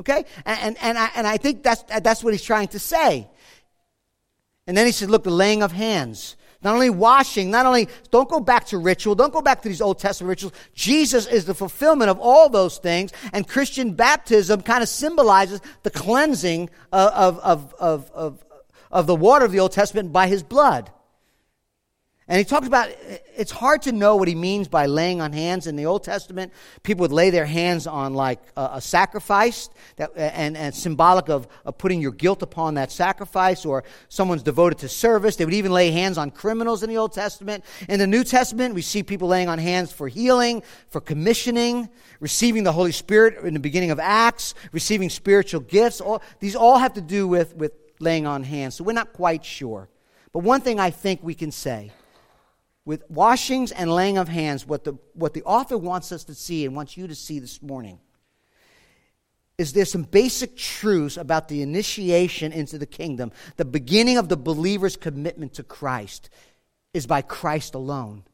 Okay? And, and, and, I, and I think that's, that's what he's trying to say. And then he said, look, the laying of hands. Not only washing, not only, don't go back to ritual, don't go back to these Old Testament rituals. Jesus is the fulfillment of all those things, and Christian baptism kind of symbolizes the cleansing of, of, of, of, of the water of the Old Testament by his blood. And he talks about it's hard to know what he means by laying on hands. In the Old Testament, people would lay their hands on like a, a sacrifice that, and, and symbolic of, of putting your guilt upon that sacrifice, or someone's devoted to service. They would even lay hands on criminals in the Old Testament. In the New Testament, we see people laying on hands for healing, for commissioning, receiving the Holy Spirit in the beginning of Acts, receiving spiritual gifts. All, these all have to do with, with laying on hands. So we're not quite sure. But one thing I think we can say with washings and laying of hands, what the, what the author wants us to see and wants you to see this morning is there some basic truths about the initiation into the kingdom. The beginning of the believer's commitment to Christ is by Christ alone.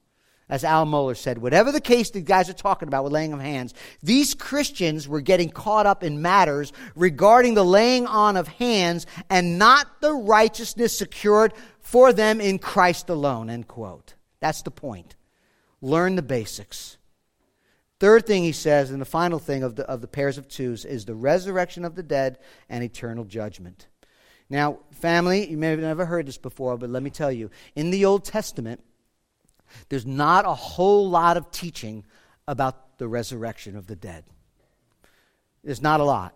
As Al Mohler said, whatever the case the guys are talking about with laying of hands, these Christians were getting caught up in matters regarding the laying on of hands and not the righteousness secured for them in Christ alone. End quote. That's the point. Learn the basics. Third thing he says, and the final thing of the, of the pairs of twos, is the resurrection of the dead and eternal judgment. Now, family, you may have never heard this before, but let me tell you. In the Old Testament, there's not a whole lot of teaching about the resurrection of the dead. There's not a lot.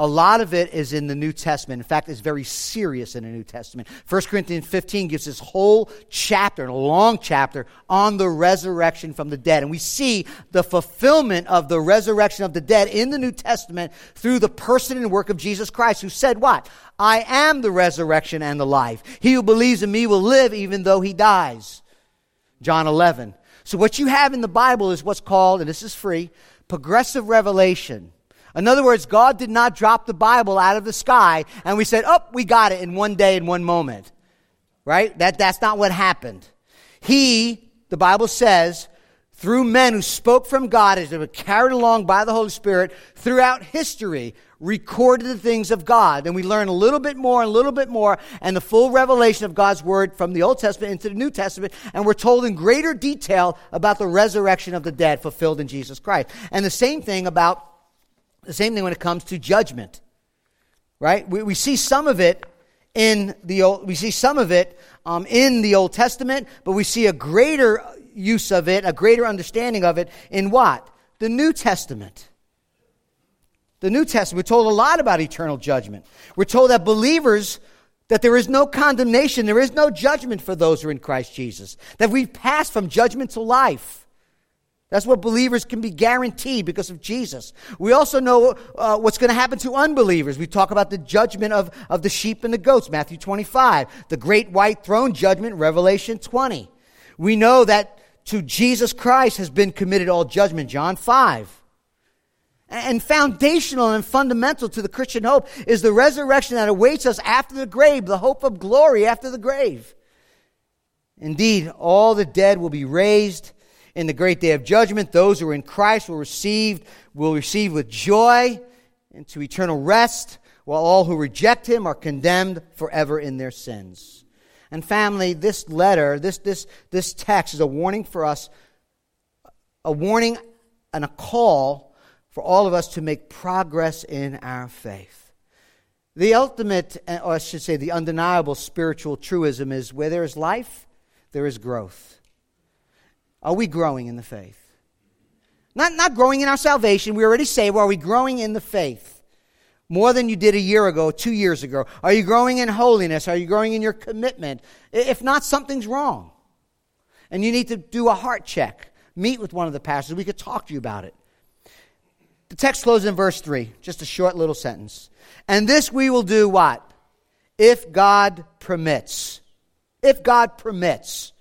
A lot of it is in the New Testament. In fact, it's very serious in the New Testament. 1 Corinthians 15 gives this whole chapter, a long chapter, on the resurrection from the dead. And we see the fulfillment of the resurrection of the dead in the New Testament through the person and work of Jesus Christ, who said, What? I am the resurrection and the life. He who believes in me will live even though he dies. John 11. So, what you have in the Bible is what's called, and this is free, progressive revelation. In other words, God did not drop the Bible out of the sky and we said, oh, we got it in one day, in one moment. Right? That, that's not what happened. He, the Bible says, through men who spoke from God as they were carried along by the Holy Spirit throughout history, recorded the things of God. And we learn a little bit more, and a little bit more, and the full revelation of God's Word from the Old Testament into the New Testament. And we're told in greater detail about the resurrection of the dead fulfilled in Jesus Christ. And the same thing about, the same thing when it comes to judgment. Right? We, we see some of it in the Old, we see some of it um, in the Old Testament, but we see a greater use of it, a greater understanding of it in what? The New Testament. The New Testament, we're told a lot about eternal judgment. We're told that believers, that there is no condemnation, there is no judgment for those who are in Christ Jesus. That we've passed from judgment to life. That's what believers can be guaranteed because of Jesus. We also know uh, what's going to happen to unbelievers. We talk about the judgment of, of the sheep and the goats, Matthew 25. The great white throne judgment, Revelation 20. We know that to Jesus Christ has been committed all judgment, John 5. And foundational and fundamental to the Christian hope is the resurrection that awaits us after the grave, the hope of glory after the grave. Indeed, all the dead will be raised in the great day of judgment. Those who are in Christ will receive, will receive with joy into eternal rest, while all who reject him are condemned forever in their sins. And family, this letter, this, this, this text is a warning for us, a warning and a call for all of us to make progress in our faith. The ultimate, or I should say, the undeniable spiritual truism is where there is life, there is growth. Are we growing in the faith? Not, not growing in our salvation. We already well, are we growing in the faith? More than you did a year ago, two years ago. Are you growing in holiness? Are you growing in your commitment? If not, something's wrong. And you need to do a heart check. Meet with one of the pastors. We could talk to you about it. The text closes in verse 3, just a short little sentence. And this we will do what? If God permits. If God permits.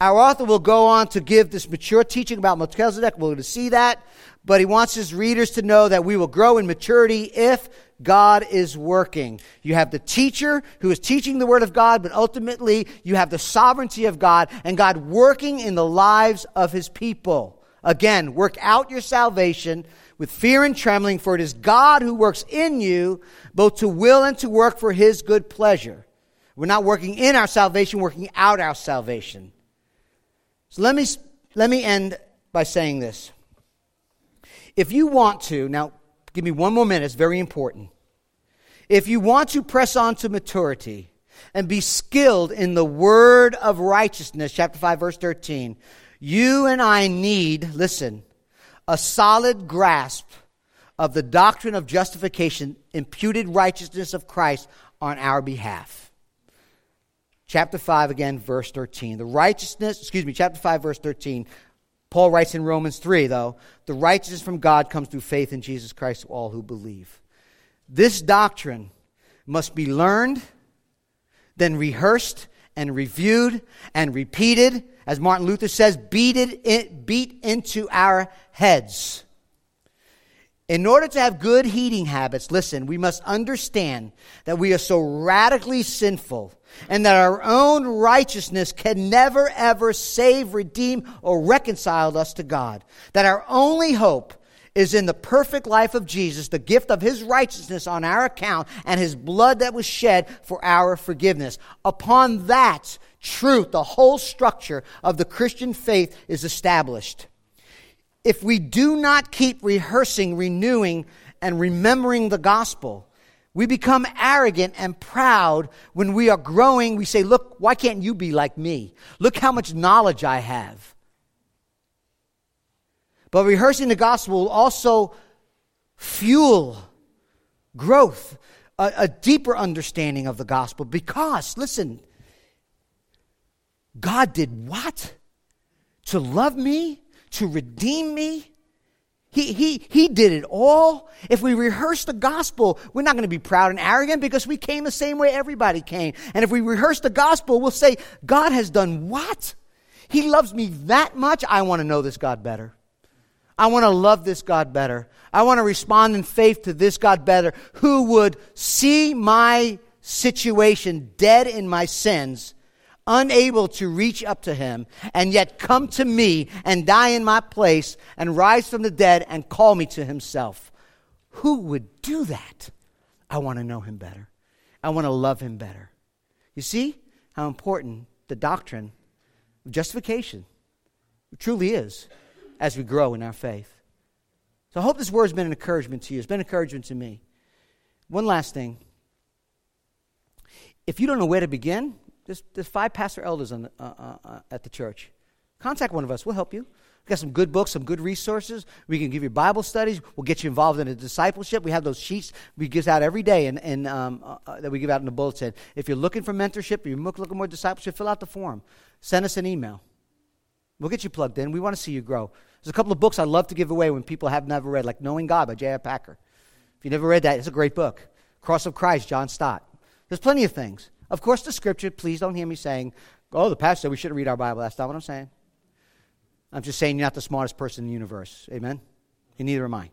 Our author will go on to give this mature teaching about Melchizedek. We're going to see that. But he wants his readers to know that we will grow in maturity if God is working. You have the teacher who is teaching the Word of God, but ultimately you have the sovereignty of God and God working in the lives of His people. Again, work out your salvation with fear and trembling, for it is God who works in you both to will and to work for his good pleasure. We're not working in our salvation, working out our salvation. So let me, let me end by saying this. If you want to, now give me one more minute, it's very important. If you want to press on to maturity and be skilled in the word of righteousness, chapter 5, verse 13, you and I need, listen, a solid grasp of the doctrine of justification, imputed righteousness of Christ on our behalf. Chapter 5, again, verse 13. The righteousness, excuse me, chapter 5, verse 13. Paul writes in Romans 3, though, the righteousness from God comes through faith in Jesus Christ to all who believe. This doctrine must be learned, then rehearsed and reviewed and repeated as Martin Luther says, beat it beat into our heads. In order to have good heating habits, listen, we must understand that we are so radically sinful and that our own righteousness can never ever save, redeem, or reconcile us to God. That our only hope is in the perfect life of Jesus, the gift of his righteousness on our account, and his blood that was shed for our forgiveness. Upon that, truth, the whole structure of the Christian faith is established. if we do not keep rehearsing, renewing, and remembering the gospel, we become arrogant and proud when we are growing. We say, Look, why can't you be like me? Look how much knowledge I have. But rehearsing the gospel will also fuel growth, a, a deeper understanding of the gospel. Because, listen, God did what? To love me, to redeem me, he, he, he did it all. If we rehearse the gospel, we're not going to be proud and arrogant because we came the same way everybody came. And if we rehearse the gospel, we'll say, God has done what? He loves me that much. I want to know this God better. I want to love this God better. I want to respond in faith to this God better who would see my situation dead in my sins unable to reach up to him, and yet come to me and die in my place and rise from the dead and call me to himself. Who would do that? I want to know him better. I want to love him better. You see how important the doctrine of justification truly is as we grow in our faith. So I hope this word has been an encouragement to you. It's been an encouragement to me. One last thing. If you don't know where to begin, there's, there's five pastor elders the, uh, uh, uh, at the church. Contact one of us. We'll help you. We've got some good books, some good resources. We can give you Bible studies. We'll get you involved in a discipleship. We have those sheets we give out every day and, and um, uh, uh, that we give out in the bulletin. If you're looking for mentorship, if you're looking for more discipleship, fill out the form. Send us an email. We'll get you plugged in. We want to see you grow. There's a couple of books I love to give away when people have never read, like Knowing God by J.I. Packer. If you never read that, it's a great book. Cross of Christ, John Stott. There's plenty of things. Of course, the scripture, please don't hear me saying, oh, the pastor said we shouldn't read our Bible. That's not what I'm saying. I'm just saying you're not the smartest person in the universe. Amen? And neither am I.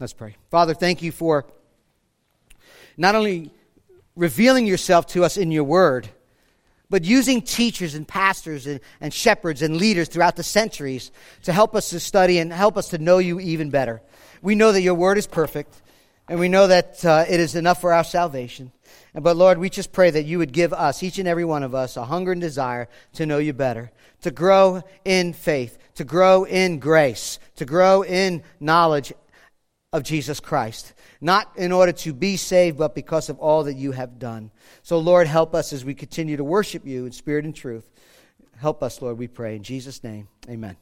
Let's pray. Father, thank you for not only revealing yourself to us in your word, but using teachers and pastors and, and shepherds and leaders throughout the centuries to help us to study and help us to know you even better. We know that your word is perfect, and we know that uh, it is enough for our salvation. But Lord, we just pray that you would give us, each and every one of us, a hunger and desire to know you better, to grow in faith, to grow in grace, to grow in knowledge of Jesus Christ. Not in order to be saved, but because of all that you have done. So, Lord, help us as we continue to worship you in spirit and truth. Help us, Lord, we pray. In Jesus' name, amen.